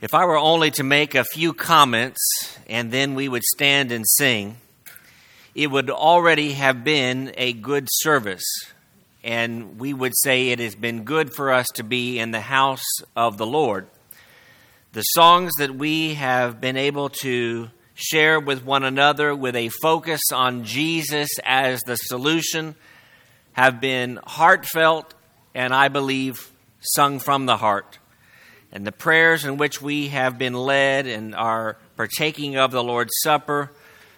If I were only to make a few comments and then we would stand and sing, it would already have been a good service. And we would say it has been good for us to be in the house of the Lord. The songs that we have been able to share with one another with a focus on Jesus as the solution have been heartfelt and I believe sung from the heart and the prayers in which we have been led and are partaking of the Lord's Supper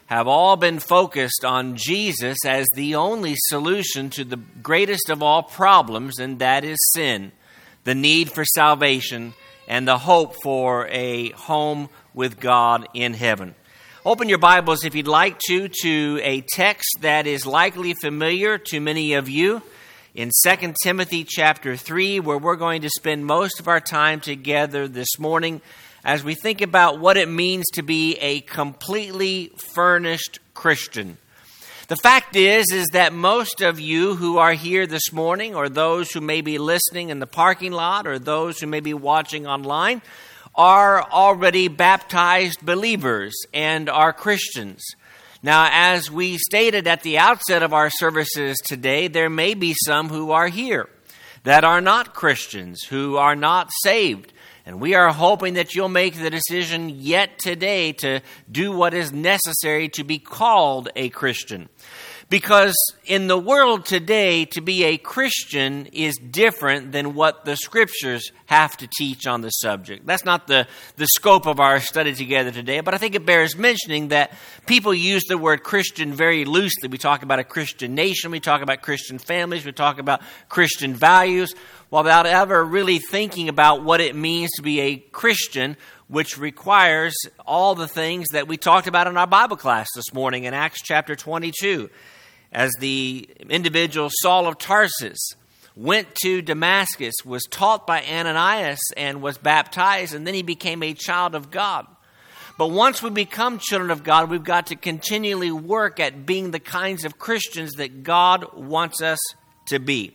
have all been focused on Jesus as the only solution to the greatest of all problems, and that is sin, the need for salvation, and the hope for a home with God in heaven. Open your Bibles, if you'd like to, to a text that is likely familiar to many of you in 2 Timothy chapter 3, where we're going to spend most of our time together this morning as we think about what it means to be a completely furnished Christian. The fact is is that most of you who are here this morning or those who may be listening in the parking lot or those who may be watching online are already baptized believers and are Christians. Now, as we stated at the outset of our services today, there may be some who are here that are not Christians, who are not saved. And we are hoping that you'll make the decision yet today to do what is necessary to be called a Christian. Because in the world today, to be a Christian is different than what the scriptures have to teach on the subject. That's not the, the scope of our study together today, but I think it bears mentioning that people use the word Christian very loosely. We talk about a Christian nation, we talk about Christian families, we talk about Christian values, without ever really thinking about what it means to be a Christian which requires all the things that we talked about in our Bible class this morning in Acts chapter 22 as the individual Saul of Tarsus went to Damascus, was taught by Ananias, and was baptized, and then he became a child of God. But once we become children of God, we've got to continually work at being the kinds of Christians that God wants us to be.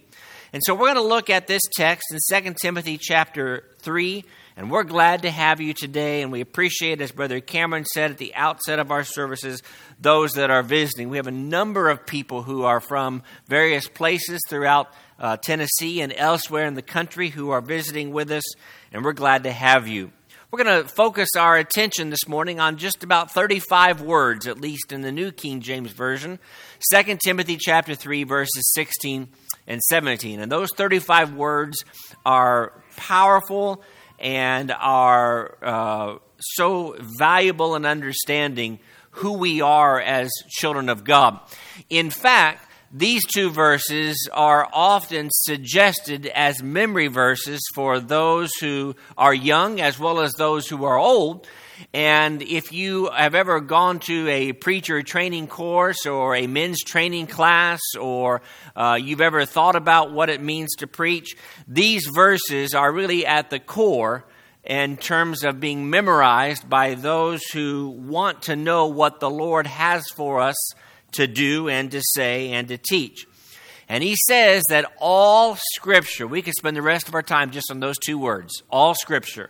And so we're going to look at this text in 2 Timothy chapter 3 and we're glad to have you today, and we appreciate, as Brother Cameron said at the outset of our services, those that are visiting. We have a number of people who are from various places throughout uh, Tennessee and elsewhere in the country who are visiting with us, and we're glad to have you. We're going to focus our attention this morning on just about 35 words, at least in the New King James Version. 2 Timothy chapter 3, verses 16 and 17. And those 35 words are powerful and are uh, so valuable in understanding who we are as children of God. In fact, these two verses are often suggested as memory verses for those who are young as well as those who are old. And if you have ever gone to a preacher training course or a men's training class, or uh, you've ever thought about what it means to preach, these verses are really at the core in terms of being memorized by those who want to know what the Lord has for us to do and to say and to teach. And he says that all scripture, we could spend the rest of our time just on those two words, all scripture.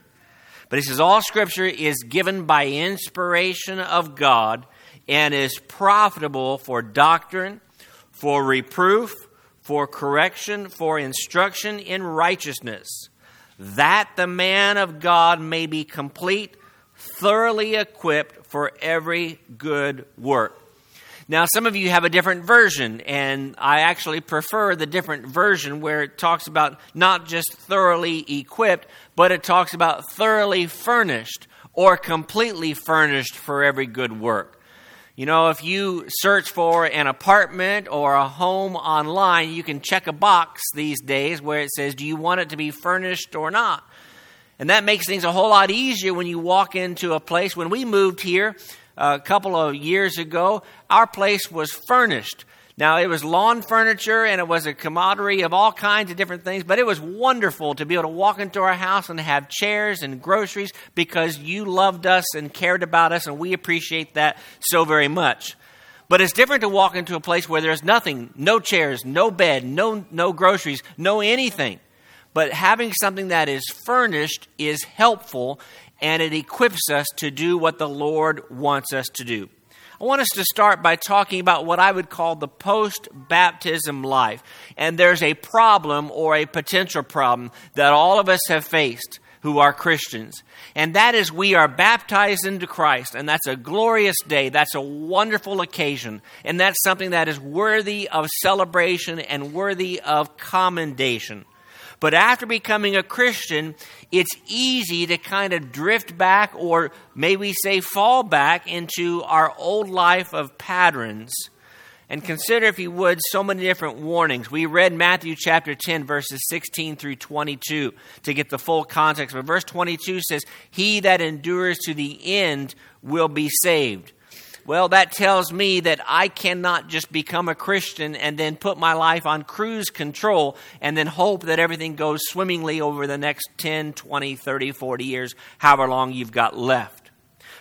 But he says all scripture is given by inspiration of God and is profitable for doctrine, for reproof, for correction, for instruction in righteousness that the man of God may be complete, thoroughly equipped for every good work. Now, some of you have a different version, and I actually prefer the different version where it talks about not just thoroughly equipped, but it talks about thoroughly furnished or completely furnished for every good work. You know, if you search for an apartment or a home online, you can check a box these days where it says, Do you want it to be furnished or not? And that makes things a whole lot easier when you walk into a place. When we moved here a couple of years ago, our place was furnished. Now, it was lawn furniture and it was a camaraderie of all kinds of different things, but it was wonderful to be able to walk into our house and have chairs and groceries because you loved us and cared about us, and we appreciate that so very much. But it's different to walk into a place where there's nothing no chairs, no bed, no, no groceries, no anything. But having something that is furnished is helpful, and it equips us to do what the Lord wants us to do. I want us to start by talking about what I would call the post baptism life. And there's a problem or a potential problem that all of us have faced who are Christians. And that is we are baptized into Christ. And that's a glorious day. That's a wonderful occasion. And that's something that is worthy of celebration and worthy of commendation. But after becoming a Christian, it's easy to kind of drift back, or may we say fall back, into our old life of patterns. And consider, if you would, so many different warnings. We read Matthew chapter 10, verses 16 through 22 to get the full context. But verse 22 says, He that endures to the end will be saved. Well, that tells me that I cannot just become a Christian and then put my life on cruise control and then hope that everything goes swimmingly over the next 10, 20, 30, 40 years, however long you've got left.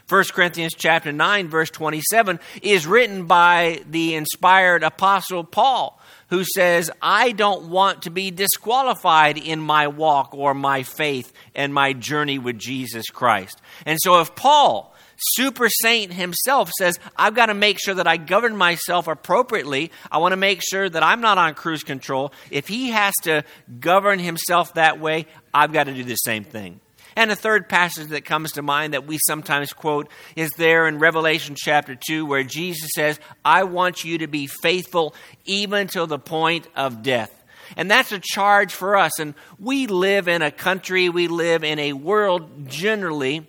1 Corinthians chapter 9 verse 27 is written by the inspired apostle Paul who says, I don't want to be disqualified in my walk or my faith and my journey with Jesus Christ. And so if Paul super saint himself says, I've got to make sure that I govern myself appropriately. I want to make sure that I'm not on cruise control. If he has to govern himself that way, I've got to do the same thing. And a third passage that comes to mind that we sometimes quote is there in Revelation chapter 2, where Jesus says, I want you to be faithful even till the point of death. And that's a charge for us. And we live in a country, we live in a world generally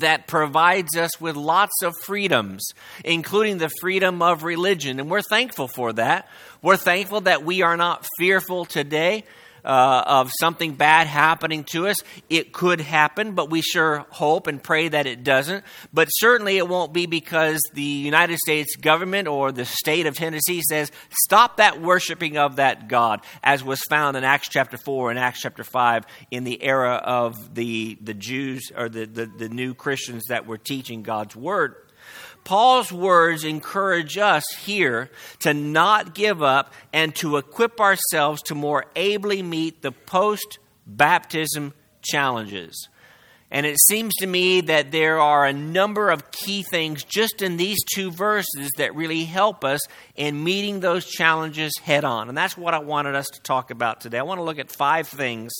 that provides us with lots of freedoms, including the freedom of religion. And we're thankful for that. We're thankful that we are not fearful today uh, of something bad happening to us. It could happen, but we sure hope and pray that it doesn't. But certainly it won't be because the United States government or the state of Tennessee says, stop that worshiping of that God, as was found in Acts chapter 4 and Acts chapter 5 in the era of the, the Jews or the, the, the new Christians that were teaching God's word. Paul's words encourage us here to not give up and to equip ourselves to more ably meet the post baptism challenges. And it seems to me that there are a number of key things just in these two verses that really help us in meeting those challenges head on. And that's what I wanted us to talk about today. I want to look at five things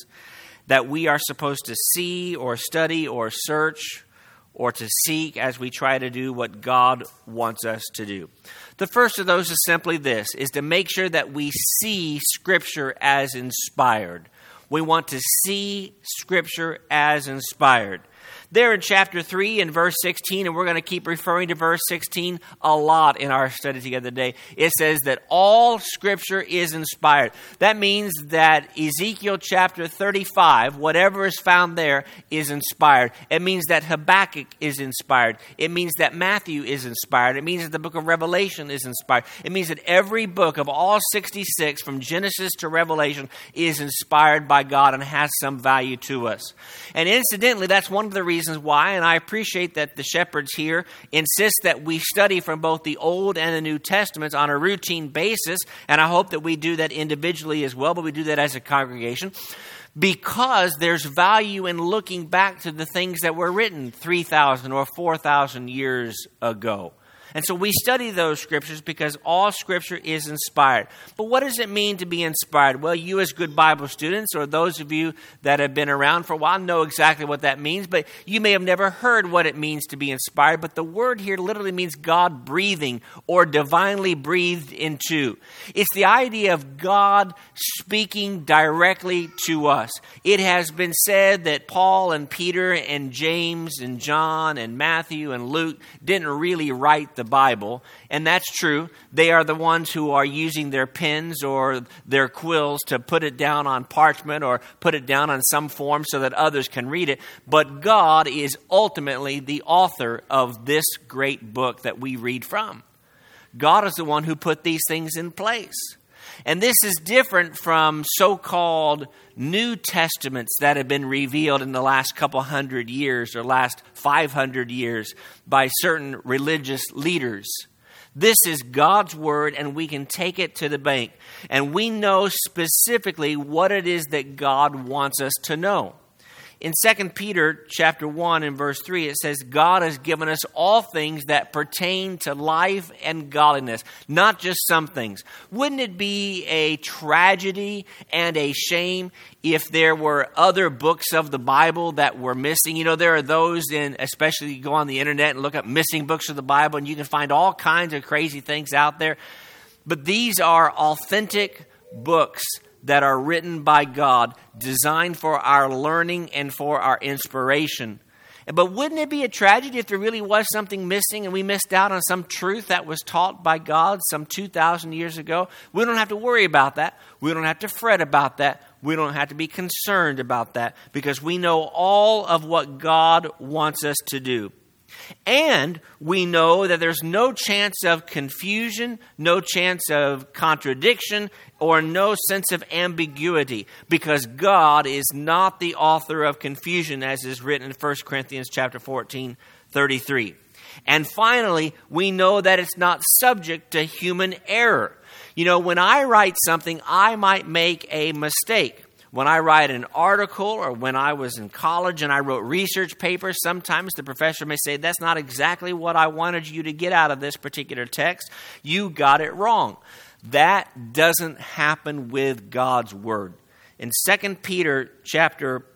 that we are supposed to see or study or search or to seek as we try to do what God wants us to do. The first of those is simply this is to make sure that we see scripture as inspired. We want to see scripture as inspired there in chapter 3 and verse 16, and we're going to keep referring to verse 16 a lot in our study together today. It says that all scripture is inspired. That means that Ezekiel chapter 35, whatever is found there, is inspired. It means that Habakkuk is inspired. It means that Matthew is inspired. It means that the book of Revelation is inspired. It means that every book of all 66, from Genesis to Revelation, is inspired by God and has some value to us. And incidentally, that's one of the reasons reasons why, and I appreciate that the shepherds here insist that we study from both the Old and the New Testaments on a routine basis, and I hope that we do that individually as well, but we do that as a congregation because there's value in looking back to the things that were written 3,000 or 4,000 years ago. And so we study those scriptures because all scripture is inspired. But what does it mean to be inspired? Well, you, as good Bible students, or those of you that have been around for a while, know exactly what that means. But you may have never heard what it means to be inspired. But the word here literally means God breathing or divinely breathed into. It's the idea of God speaking directly to us. It has been said that Paul and Peter and James and John and Matthew and Luke didn't really write the the Bible, and that's true. They are the ones who are using their pens or their quills to put it down on parchment or put it down on some form so that others can read it. But God is ultimately the author of this great book that we read from. God is the one who put these things in place. And this is different from so called New Testaments that have been revealed in the last couple hundred years or last 500 years by certain religious leaders. This is God's Word, and we can take it to the bank. And we know specifically what it is that God wants us to know. In 2 Peter chapter 1 and verse 3 it says God has given us all things that pertain to life and godliness, not just some things. Wouldn't it be a tragedy and a shame if there were other books of the Bible that were missing? You know, there are those in especially you go on the internet and look up missing books of the Bible and you can find all kinds of crazy things out there. But these are authentic books that are written by God, designed for our learning and for our inspiration. But wouldn't it be a tragedy if there really was something missing and we missed out on some truth that was taught by God some 2,000 years ago? We don't have to worry about that. We don't have to fret about that. We don't have to be concerned about that because we know all of what God wants us to do. And we know that there's no chance of confusion, no chance of contradiction, or no sense of ambiguity because God is not the author of confusion as is written in 1 Corinthians chapter 14, 33. And finally, we know that it's not subject to human error. You know, when I write something, I might make a mistake. When I write an article or when I was in college and I wrote research papers, sometimes the professor may say, That's not exactly what I wanted you to get out of this particular text. You got it wrong. That doesn't happen with God's word. In 2 Peter chapter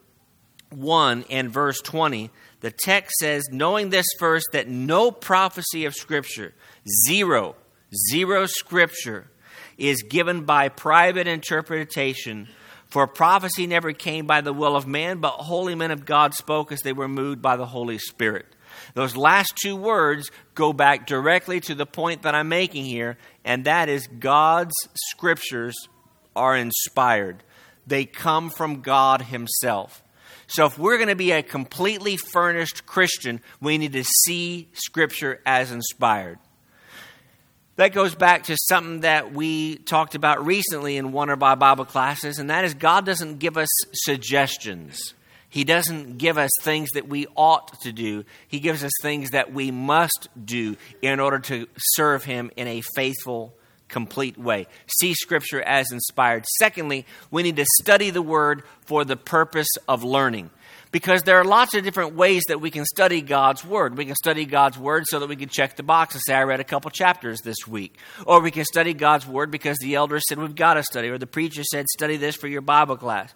1 and verse 20, the text says, Knowing this first, that no prophecy of Scripture, zero, zero Scripture, is given by private interpretation for prophecy never came by the will of man, but holy men of God spoke as they were moved by the Holy Spirit. Those last two words go back directly to the point that I'm making here, and that is God's scriptures are inspired. They come from God Himself. So if we're going to be a completely furnished Christian, we need to see Scripture as inspired. That goes back to something that we talked about recently in one of our Bible classes, and that is God doesn't give us suggestions. He doesn't give us things that we ought to do. He gives us things that we must do in order to serve Him in a faithful, complete way. See Scripture as inspired. Secondly, we need to study the Word for the purpose of learning because there are lots of different ways that we can study God's Word. We can study God's Word so that we can check the box and say, I read a couple chapters this week. Or we can study God's Word because the elder said we've got to study, or the preacher said, study this for your Bible class.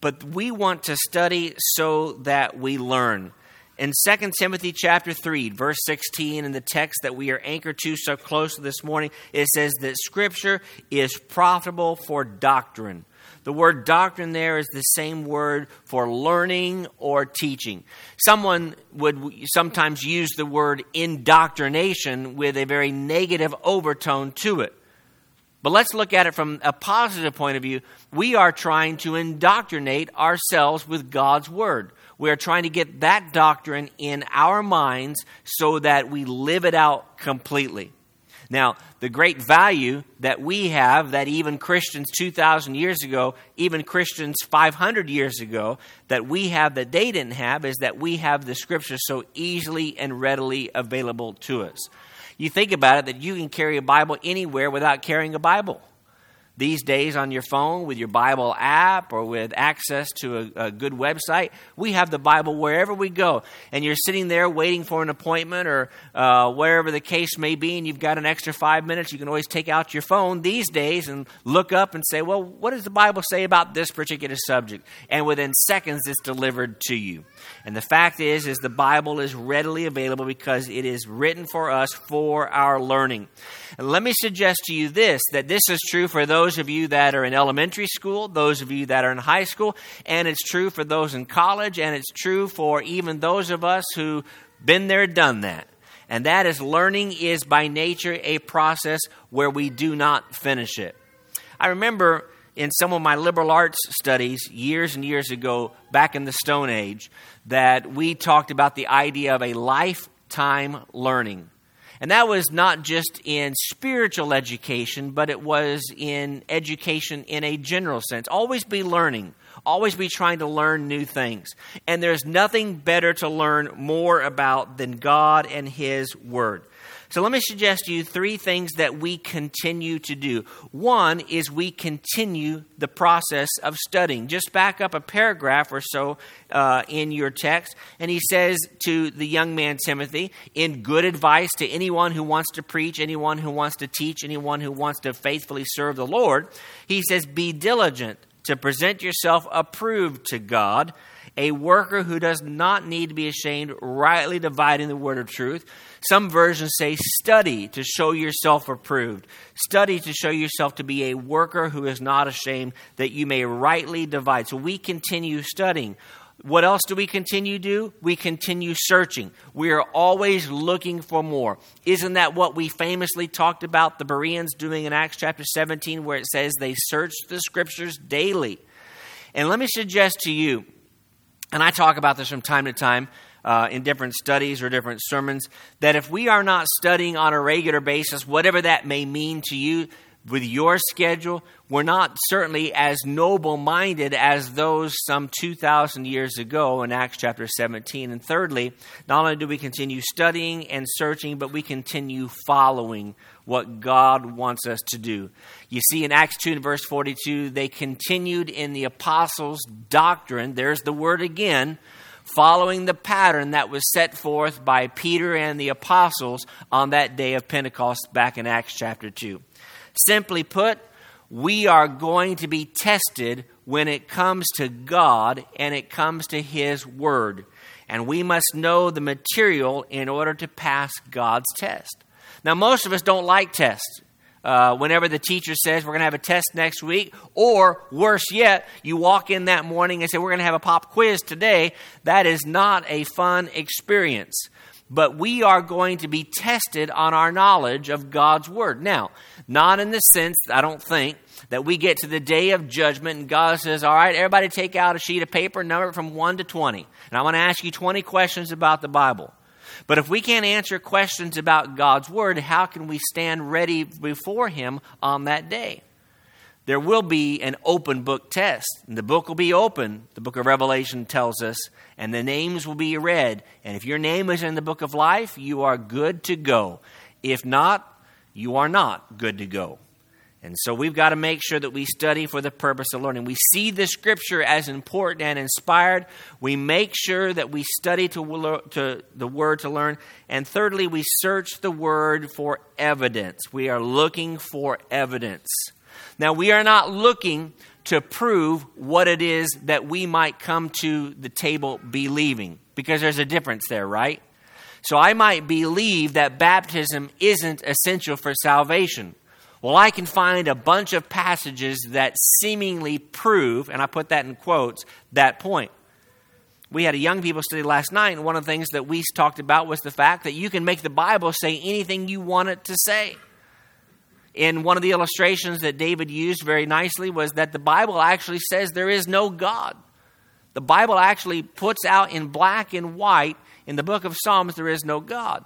But we want to study so that we learn. In 2 Timothy chapter 3, verse 16, in the text that we are anchored to so close this morning, it says that Scripture is profitable for doctrine the word doctrine there is the same word for learning or teaching. Someone would sometimes use the word indoctrination with a very negative overtone to it. But let's look at it from a positive point of view. We are trying to indoctrinate ourselves with God's Word. We are trying to get that doctrine in our minds so that we live it out completely. Now, the great value that we have, that even Christians 2,000 years ago, even Christians 500 years ago, that we have that they didn't have, is that we have the scriptures so easily and readily available to us. You think about it that you can carry a Bible anywhere without carrying a Bible these days on your phone with your Bible app or with access to a, a, good website. We have the Bible wherever we go. And you're sitting there waiting for an appointment or uh, wherever the case may be, and you've got an extra five minutes. You can always take out your phone these days and look up and say, Well, what does the Bible say about this particular subject? And within seconds, it's delivered to you. And the fact is, is the Bible is readily available because it is written for us for our learning. And let me suggest to you this that this is true for those of you that are in elementary school, those of you that are in high school, and it's true for those in college, and it's true for even those of us who've been there, done that. And that is learning is by nature a process where we do not finish it. I remember in some of my liberal arts studies years and years ago, back in the Stone Age, that we talked about the idea of a lifetime learning. And that was not just in spiritual education, but it was in education in a general sense. Always be learning, always be trying to learn new things. And there's nothing better to learn more about than God and His Word. So let me suggest to you three things that we continue to do. One is we continue the process of studying. Just back up a paragraph or so uh, in your text, and he says to the young man Timothy, in good advice to anyone who wants to preach, anyone who wants to teach, anyone who wants to faithfully serve the Lord, he says, Be diligent to present yourself approved to God a worker who does not need to be ashamed, rightly dividing the word of truth. Some versions say, study to show yourself approved. Study to show yourself to be a worker who is not ashamed, that you may rightly divide. So we continue studying. What else do we continue to do? We continue searching. We are always looking for more. Isn't that what we famously talked about the Bereans doing in Acts chapter 17, where it says they searched the scriptures daily? And let me suggest to you, and I talk about this from time to time uh, in different studies or different sermons, that if we are not studying on a regular basis, whatever that may mean to you, with your schedule, we're not certainly as noble minded as those some 2,000 years ago in Acts chapter 17. And thirdly, not only do we continue studying and searching, but we continue following what God wants us to do. You see, in Acts 2 and verse 42, they continued in the apostles' doctrine. There's the word again. Following the pattern that was set forth by Peter and the apostles on that day of Pentecost back in Acts chapter 2. Simply put, we are going to be tested when it comes to God and it comes to His Word. And we must know the material in order to pass God's test. Now, most of us don't like tests. Uh, whenever the teacher says we're going to have a test next week, or worse yet, you walk in that morning and say we're going to have a pop quiz today, that is not a fun experience. But we are going to be tested on our knowledge of God's Word. Now, not in the sense, I don't think, that we get to the day of judgment and God says, All right, everybody take out a sheet of paper, number it from 1 to 20. And I want to ask you 20 questions about the Bible. But if we can't answer questions about God's Word, how can we stand ready before Him on that day? There will be an open book test. And the book will be open, the book of Revelation tells us, and the names will be read. And if your name is in the book of life, you are good to go. If not, you are not good to go. And so we've got to make sure that we study for the purpose of learning. We see the scripture as important and inspired. We make sure that we study to, to the word to learn. And thirdly, we search the word for evidence. We are looking for evidence. Now, we are not looking to prove what it is that we might come to the table believing, because there's a difference there, right? So I might believe that baptism isn't essential for salvation. Well, I can find a bunch of passages that seemingly prove, and I put that in quotes, that point. We had a young people study last night, and one of the things that we talked about was the fact that you can make the Bible say anything you want it to say. In one of the illustrations that David used very nicely was that the Bible actually says there is no God. The Bible actually puts out in black and white in the book of Psalms there is no God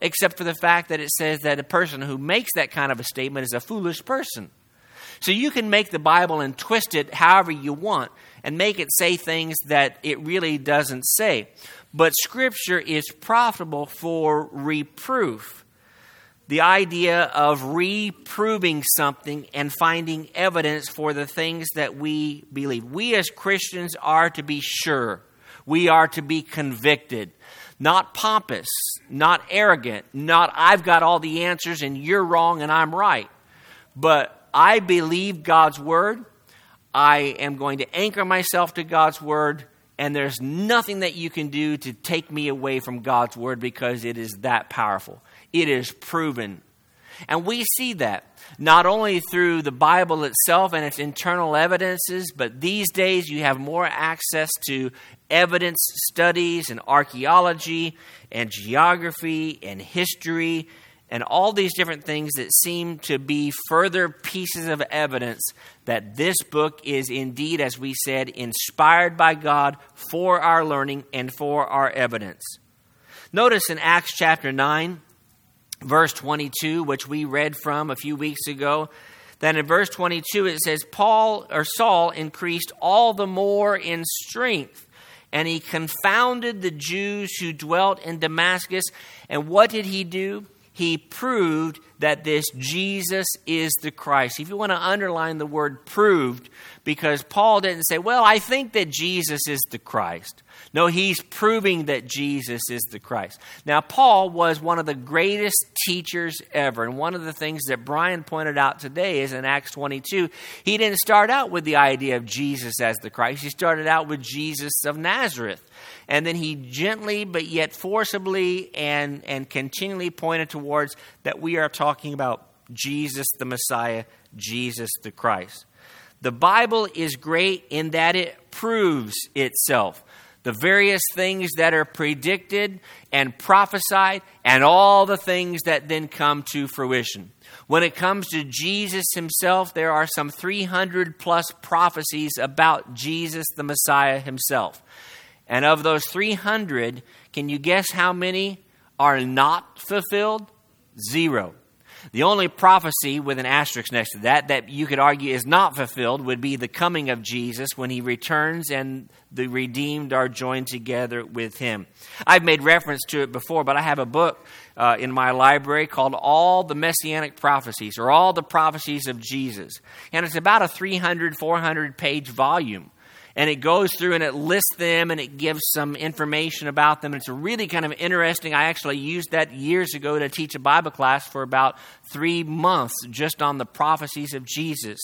except for the fact that it says that a person who makes that kind of a statement is a foolish person. So you can make the Bible and twist it however you want and make it say things that it really doesn't say. But Scripture is profitable for reproof. The idea of reproving something and finding evidence for the things that we believe. We as Christians are to be sure. We are to be convicted not pompous, not arrogant, not I've got all the answers and you're wrong and I'm right. But I believe God's word. I am going to anchor myself to God's word, and there's nothing that you can do to take me away from God's word because it is that powerful. It is proven. And we see that not only through the Bible itself and its internal evidences, but these days you have more access to evidence studies and archaeology and geography and history and all these different things that seem to be further pieces of evidence that this book is indeed, as we said, inspired by God for our learning and for our evidence. Notice in Acts chapter 9, verse 22, which we read from a few weeks ago, that in verse 22 it says, Paul or Saul increased all the more in strength and he confounded the Jews who dwelt in Damascus. And what did he do? he proved that this Jesus is the Christ. If you want to underline the word proved, because Paul didn't say, Well, I think that Jesus is the Christ. No, he's proving that Jesus is the Christ. Now, Paul was one of the greatest teachers ever. And one of the things that Brian pointed out today is in Acts 22, he didn't start out with the idea of Jesus as the Christ. He started out with Jesus of Nazareth. And then he gently but yet forcibly and, and continually pointed towards that we are talking about Jesus the Messiah, Jesus the Christ. The Bible is great in that it proves itself the various things that are predicted and prophesied, and all the things that then come to fruition. When it comes to Jesus himself, there are some 300 plus prophecies about Jesus the Messiah himself. And of those 300, can you guess how many are not fulfilled? Zero. The only prophecy with an asterisk next to that that you could argue is not fulfilled would be the coming of Jesus when he returns and the redeemed are joined together with him. I've made reference to it before, but I have a book uh, in my library called All the Messianic Prophecies or All the Prophecies of Jesus. And it's about a 300, 400 page volume and it goes through and it lists them and it gives some information about them. It's really kind of interesting. I actually used that years ago to teach a Bible class for about three months just on the prophecies of Jesus.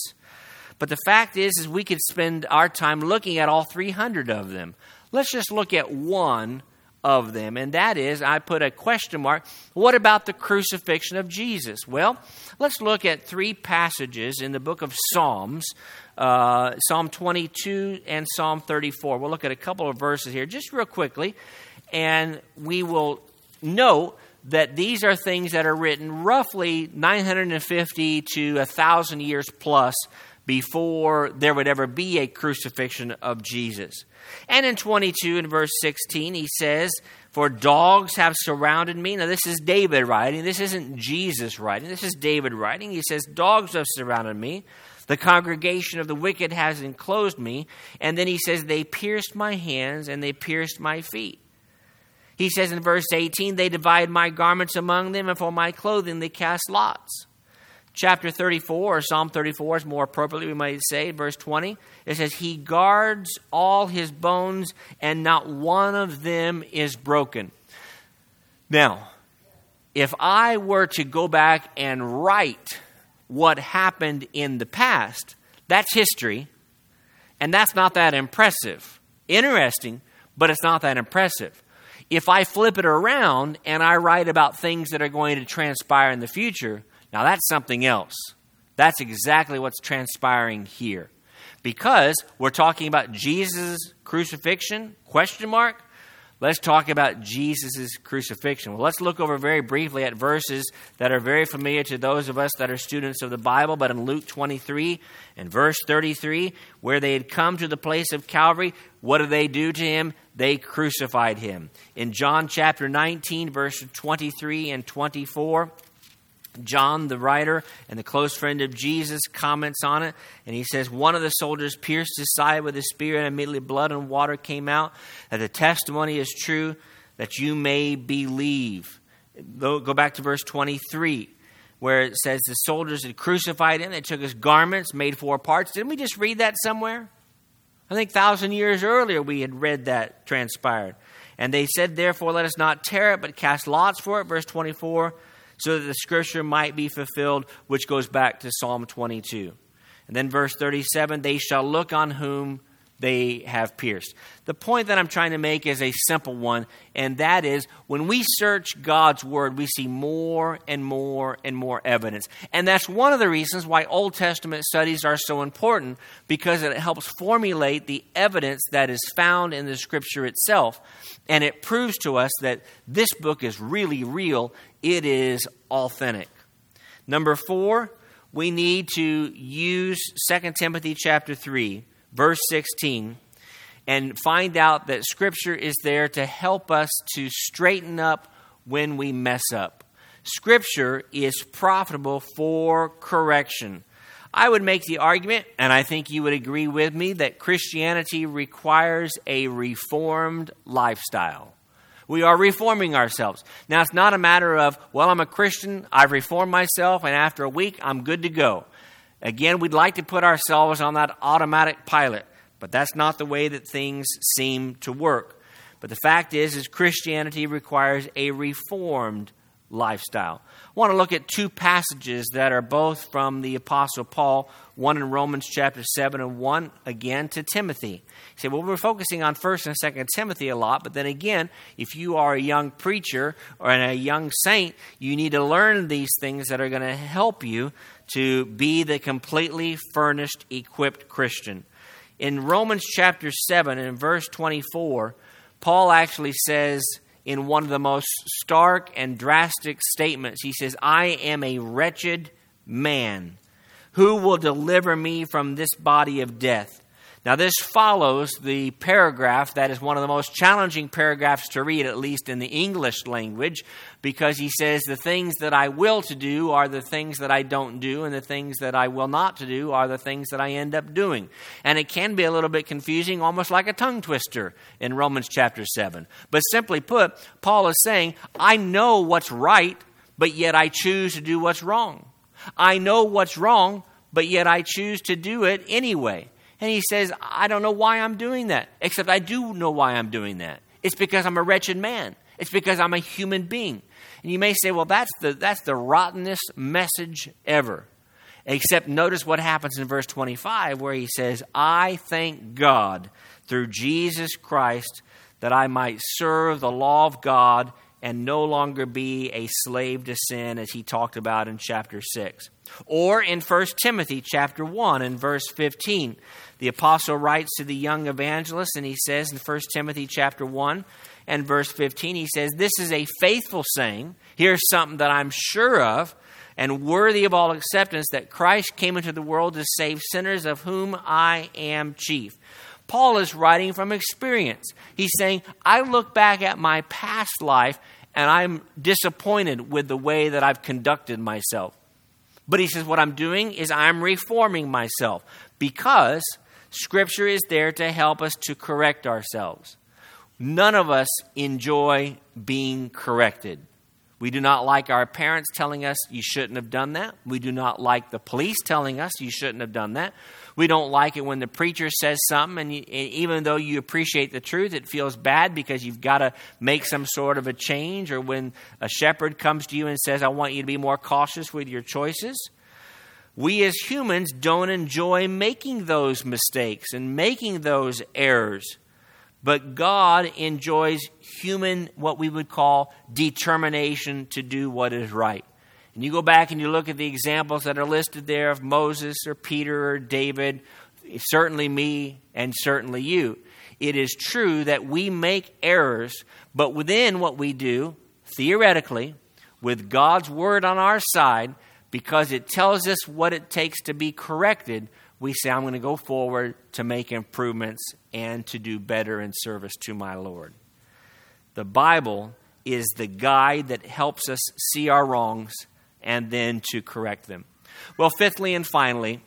But the fact is, is we could spend our time looking at all 300 of them. Let's just look at one of them, and that is, I put a question mark. What about the crucifixion of Jesus? Well, let's look at three passages in the book of Psalms uh, Psalm 22 and Psalm 34. We'll look at a couple of verses here just real quickly, and we will note that these are things that are written roughly 950 to 1,000 years plus before there would ever be a crucifixion of Jesus. And in 22 and verse 16, he says, For dogs have surrounded me. Now, this is David writing. This isn't Jesus writing. This is David writing. He says, Dogs have surrounded me. The congregation of the wicked has enclosed me. And then he says, They pierced my hands and they pierced my feet. He says in verse 18, They divide my garments among them, and for my clothing they cast lots. Chapter 34, or Psalm 34 is more appropriately, we might say, verse 20. It says, He guards all his bones, and not one of them is broken. Now, if I were to go back and write what happened in the past. That's history, and that's not that impressive. Interesting, but it's not that impressive. If I flip it around and I write about things that are going to transpire in the future, now that's something else. That's exactly what's transpiring here. Because we're talking about Jesus' crucifixion, question mark, let's talk about Jesus' crucifixion. Well, let's look over very briefly at verses that are very familiar to those of us that are students of the Bible. But in Luke 23 and verse 33, where they had come to the place of Calvary, what did they do to him? They crucified him. In John chapter 19, verse 23 and 24, John, the writer and the close friend of Jesus, comments on it, and he says, One of the soldiers pierced his side with a spear, and immediately blood and water came out. That the testimony is true, that you may believe. Go back to verse 23, where it says, The soldiers had crucified him. They took his garments, made four parts. Didn't we just read that somewhere? I think thousand years earlier we had read that transpired. And they said, Therefore, let us not tear it, but cast lots for it. Verse 24 so that the scripture might be fulfilled, which goes back to Psalm 22. And then verse 37 they shall look on whom they have pierced. The point that I'm trying to make is a simple one, and that is when we search God's Word, we see more and more and more evidence. And that's one of the reasons why Old Testament studies are so important, because it helps formulate the evidence that is found in the Scripture itself. And it proves to us that this book is really real, it is authentic. Number four, we need to use 2 Timothy chapter 3 verse 16, and find out that Scripture is there to help us to straighten up when we mess up. Scripture is profitable for correction. I would make the argument, and I think you would agree with me, that Christianity requires a reformed lifestyle. We are reforming ourselves. Now, it's not a matter of, well, I'm a Christian, I've reformed myself, and after a week, I'm good to go. Again, we'd like to put ourselves on that automatic pilot, but that's not the way that things seem to work. But the fact is, is Christianity requires a reformed lifestyle. I want to look at two passages that are both from the Apostle Paul, one in Romans chapter 7 and one again to Timothy. Say, well, we're focusing on 1st and 2nd Timothy a lot, but then again, if you are a young preacher or a young saint, you need to learn these things that are going to help you to be the completely furnished, equipped Christian. In Romans chapter 7 and verse 24, Paul actually says, in one of the most stark and drastic statements. He says, I am a wretched man. Who will deliver me from this body of death? Now, this follows the paragraph that is one of the most challenging paragraphs to read, at least in the English language, because he says, The things that I will to do are the things that I don't do, and the things that I will not to do are the things that I end up doing. And it can be a little bit confusing, almost like a tongue twister in Romans chapter 7. But simply put, Paul is saying, I know what's right, but yet I choose to do what's wrong. I know what's wrong, but yet I choose to do it anyway. And he says, I don't know why I'm doing that, except I do know why I'm doing that. It's because I'm a wretched man. It's because I'm a human being. And you may say, well, that's the, that's the rottenest message ever. Except notice what happens in verse 25, where he says, I thank God through Jesus Christ that I might serve the law of God and no longer be a slave to sin, as he talked about in chapter 6. Or in 1 Timothy chapter 1 and verse 15, the apostle writes to the young evangelist, and he says in 1 Timothy chapter 1 and verse 15, he says, This is a faithful saying. Here's something that I'm sure of and worthy of all acceptance that Christ came into the world to save sinners, of whom I am chief. Paul is writing from experience. He's saying, I look back at my past life and I'm disappointed with the way that I've conducted myself. But he says, What I'm doing is I'm reforming myself because Scripture is there to help us to correct ourselves. None of us enjoy being corrected. We do not like our parents telling us you shouldn't have done that. We do not like the police telling us you shouldn't have done that. We don't like it when the preacher says something, and, you, and even though you appreciate the truth, it feels bad because you've got to make some sort of a change. Or when a shepherd comes to you and says, I want you to be more cautious with your choices. We as humans don't enjoy making those mistakes and making those errors. But God enjoys human, what we would call determination to do what is right. And you go back and you look at the examples that are listed there of Moses or Peter or David, certainly me and certainly you. It is true that we make errors, but within what we do, theoretically, with God's word on our side, because it tells us what it takes to be corrected, we say, I'm going to go forward to make improvements and to do better in service to my Lord. The Bible is the guide that helps us see our wrongs and then to correct them. Well, fifthly and finally,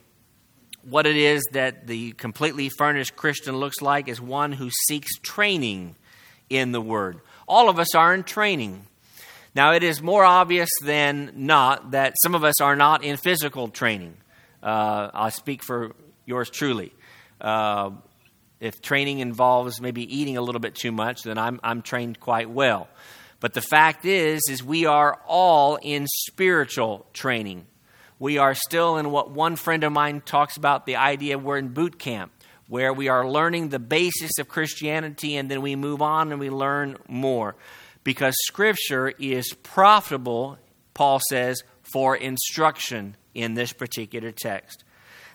what it is that the completely furnished Christian looks like is one who seeks training in the Word. All of us are in training. Now, it is more obvious than not that some of us are not in physical training. Uh, I'll speak for yours truly. Uh, if training involves maybe eating a little bit too much, then I'm, I'm trained quite well. But the fact is, is we are all in spiritual training. We are still in what one friend of mine talks about the idea we're in boot camp, where we are learning the basis of Christianity and then we move on and we learn more. Because Scripture is profitable, Paul says, for instruction in this particular text.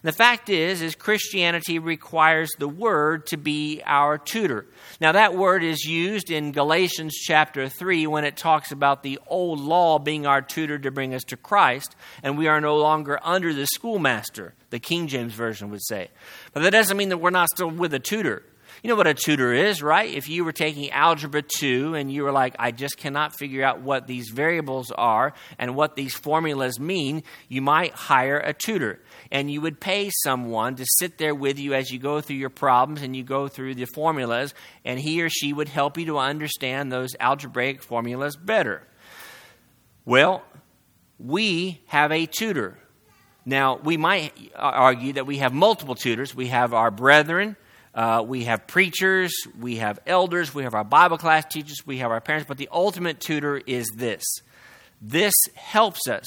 The fact is, is Christianity requires the word to be our tutor. Now that word is used in Galatians chapter 3 when it talks about the old law being our tutor to bring us to Christ, and we are no longer under the schoolmaster, the King James Version would say. But that doesn't mean that we're not still with a tutor. You know what a tutor is, right? If you were taking Algebra 2 and you were like, I just cannot figure out what these variables are and what these formulas mean, you might hire a tutor. And you would pay someone to sit there with you as you go through your problems and you go through the formulas, and he or she would help you to understand those algebraic formulas better. Well, we have a tutor. Now, we might argue that we have multiple tutors. We have our brethren uh, we have preachers, we have elders, we have our Bible class teachers, we have our parents, but the ultimate tutor is this. This helps us.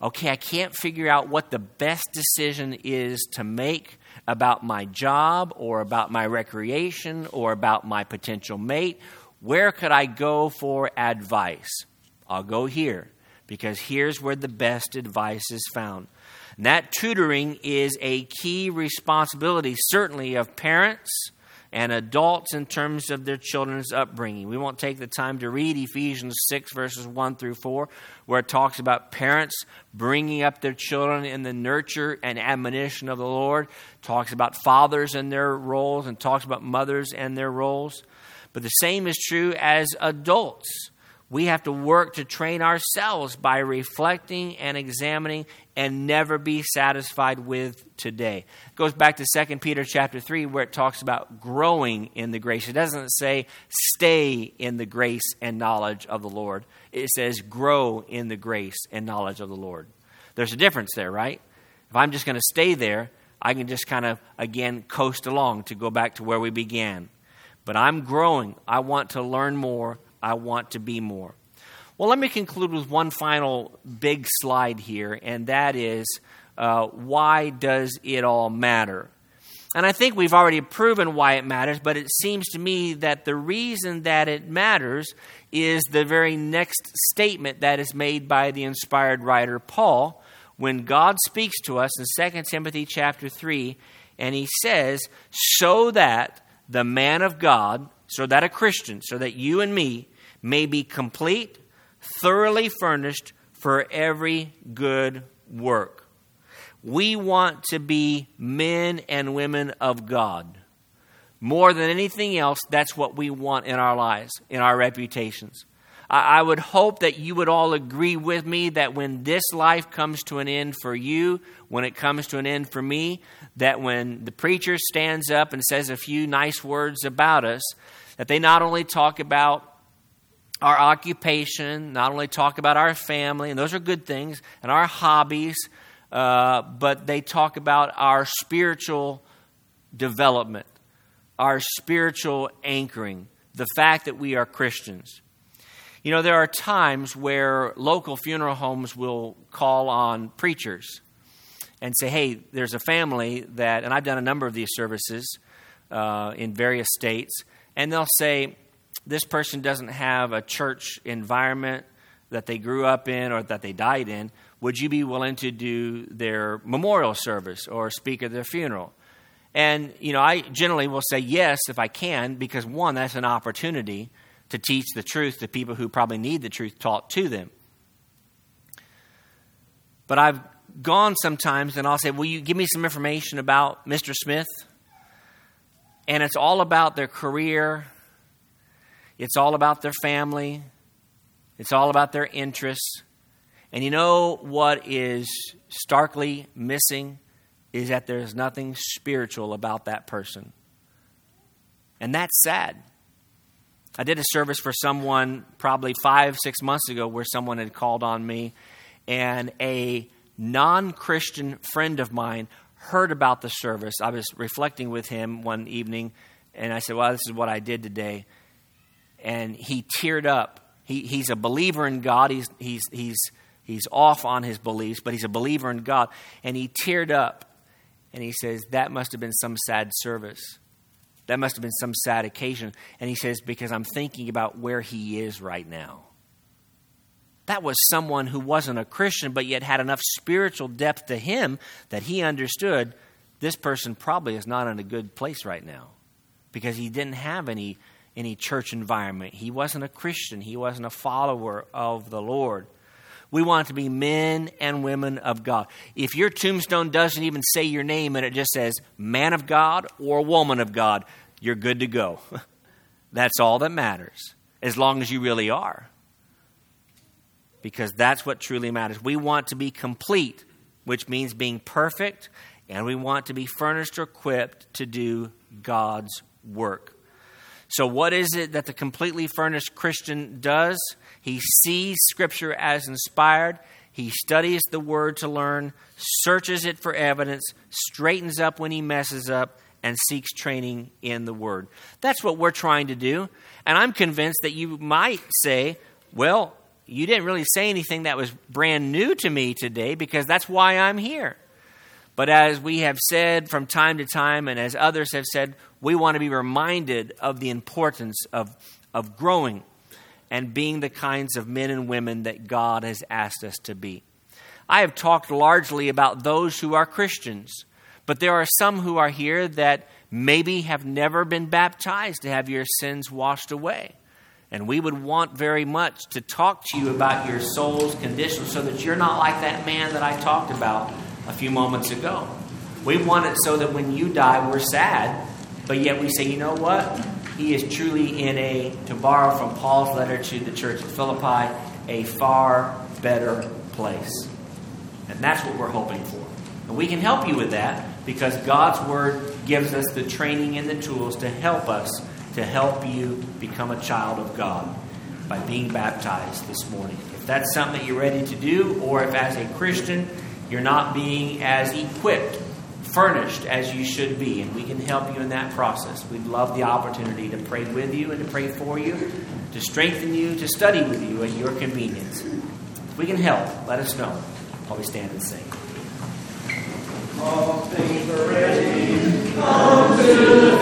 Okay, I can't figure out what the best decision is to make about my job or about my recreation or about my potential mate. Where could I go for advice? I'll go here because here's where the best advice is found. And that tutoring is a key responsibility, certainly, of parents and adults in terms of their children's upbringing. We won't take the time to read Ephesians 6, verses 1 through 4, where it talks about parents bringing up their children in the nurture and admonition of the Lord, talks about fathers and their roles, and talks about mothers and their roles. But the same is true as adults we have to work to train ourselves by reflecting and examining and never be satisfied with today. It goes back to 2 Peter chapter 3 where it talks about growing in the grace. It doesn't say stay in the grace and knowledge of the Lord. It says grow in the grace and knowledge of the Lord. There's a difference there, right? If I'm just going to stay there, I can just kind of again coast along to go back to where we began. But I'm growing. I want to learn more I want to be more. Well, let me conclude with one final big slide here, and that is uh, why does it all matter? And I think we've already proven why it matters, but it seems to me that the reason that it matters is the very next statement that is made by the inspired writer Paul when God speaks to us in 2 Timothy chapter 3, and he says, So that the man of God, so that a Christian, so that you and me may be complete, thoroughly furnished for every good work. We want to be men and women of God. More than anything else, that's what we want in our lives, in our reputations. I would hope that you would all agree with me that when this life comes to an end for you, when it comes to an end for me, that when the preacher stands up and says a few nice words about us, that they not only talk about our occupation, not only talk about our family, and those are good things, and our hobbies, uh, but they talk about our spiritual development, our spiritual anchoring, the fact that we are Christians. You know, there are times where local funeral homes will call on preachers and say, hey, there's a family that, and I've done a number of these services uh, in various states, and they'll say, this person doesn't have a church environment that they grew up in or that they died in. Would you be willing to do their memorial service or speak at their funeral? And, you know, I generally will say yes if I can because, one, that's an opportunity to teach the truth to people who probably need the truth taught to them. But I've gone sometimes and I'll say, Will you give me some information about Mr. Smith? And it's all about their career, it's all about their family, it's all about their interests. And you know what is starkly missing is that there's nothing spiritual about that person. And that's sad. I did a service for someone probably five, six months ago where someone had called on me, and a non Christian friend of mine heard about the service. I was reflecting with him one evening, and I said, Well, this is what I did today. And he teared up. He, he's a believer in God. He's, he's, he's, he's off on his beliefs, but he's a believer in God. And he teared up, and he says, That must have been some sad service. That must have been some sad occasion. And he says, Because I'm thinking about where he is right now. That was someone who wasn't a Christian, but yet had enough spiritual depth to him that he understood this person probably is not in a good place right now because he didn't have any, any church environment. He wasn't a Christian, he wasn't a follower of the Lord. We want to be men and women of God. If your tombstone doesn't even say your name and it just says man of God or woman of God, you're good to go. that's all that matters, as long as you really are. Because that's what truly matters. We want to be complete, which means being perfect, and we want to be furnished or equipped to do God's work. So, what is it that the completely furnished Christian does? He sees Scripture as inspired. He studies the Word to learn, searches it for evidence, straightens up when he messes up, and seeks training in the Word. That's what we're trying to do. And I'm convinced that you might say, well, you didn't really say anything that was brand new to me today because that's why I'm here. But as we have said from time to time, and as others have said, we want to be reminded of the importance of, of growing and being the kinds of men and women that God has asked us to be. I have talked largely about those who are Christians, but there are some who are here that maybe have never been baptized to have your sins washed away. And we would want very much to talk to you about your soul's condition so that you're not like that man that I talked about a few moments ago. We want it so that when you die, we're sad, but yet we say, you know what? He is truly in a, to borrow from Paul's letter to the church of Philippi, a far better place. And that's what we're hoping for. And we can help you with that because God's Word gives us the training and the tools to help us to help you become a child of God by being baptized this morning. If that's something you're ready to do, or if as a Christian you're not being as equipped, furnished as you should be, and we can help you in that process. We'd love the opportunity to pray with you and to pray for you, to strengthen you, to study with you at your convenience. If we can help, let us know while we stand and sing. All things are ready. Come to the